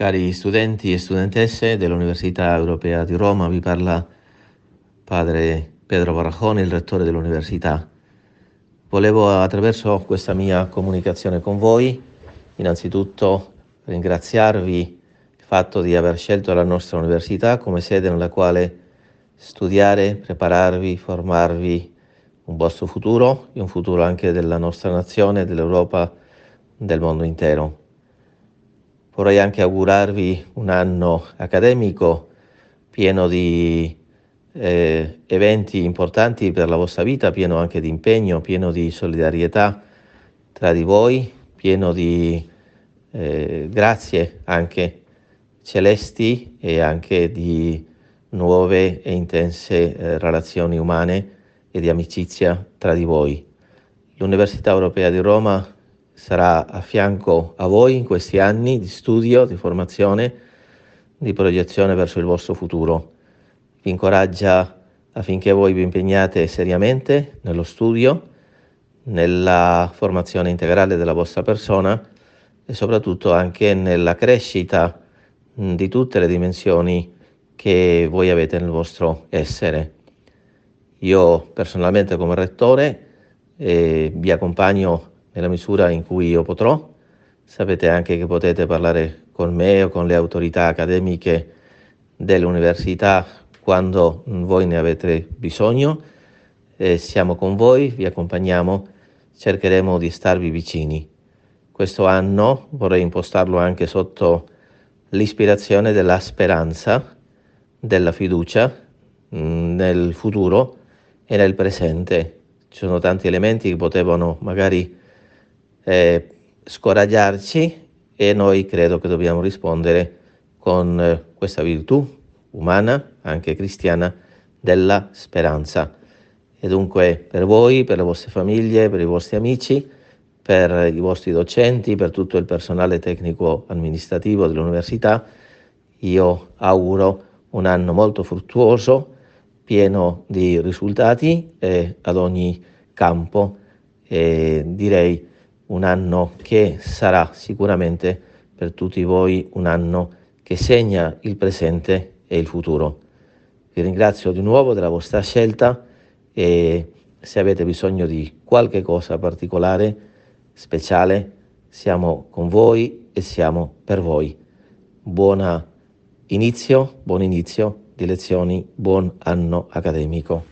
Cari studenti e studentesse dell'Università Europea di Roma, vi parla padre Pedro Barrajone, il rettore dell'università. Volevo attraverso questa mia comunicazione con voi innanzitutto ringraziarvi il fatto di aver scelto la nostra università come sede nella quale studiare, prepararvi, formarvi un vostro futuro e un futuro anche della nostra nazione, dell'Europa, del mondo intero. Vorrei anche augurarvi un anno accademico pieno di eh, eventi importanti per la vostra vita, pieno anche di impegno, pieno di solidarietà tra di voi, pieno di eh, grazie anche celesti e anche di nuove e intense eh, relazioni umane e di amicizia tra di voi. L'Università Europea di Roma sarà a fianco a voi in questi anni di studio, di formazione, di proiezione verso il vostro futuro. Vi incoraggia affinché voi vi impegnate seriamente nello studio, nella formazione integrale della vostra persona e soprattutto anche nella crescita di tutte le dimensioni che voi avete nel vostro essere. Io personalmente come rettore eh, vi accompagno nella misura in cui io potrò. Sapete anche che potete parlare con me o con le autorità accademiche dell'università quando voi ne avete bisogno. Eh, siamo con voi, vi accompagniamo, cercheremo di starvi vicini. Questo anno vorrei impostarlo anche sotto l'ispirazione della speranza, della fiducia nel futuro e nel presente. Ci sono tanti elementi che potevano magari eh, scoraggiarci e noi credo che dobbiamo rispondere con eh, questa virtù umana, anche cristiana, della speranza. E dunque per voi, per le vostre famiglie, per i vostri amici, per i vostri docenti, per tutto il personale tecnico amministrativo dell'università, io auguro un anno molto fruttuoso, pieno di risultati eh, ad ogni campo e direi un anno che sarà sicuramente per tutti voi un anno che segna il presente e il futuro. Vi ringrazio di nuovo della vostra scelta e se avete bisogno di qualche cosa particolare, speciale, siamo con voi e siamo per voi. Buon inizio, buon inizio di lezioni, buon anno accademico.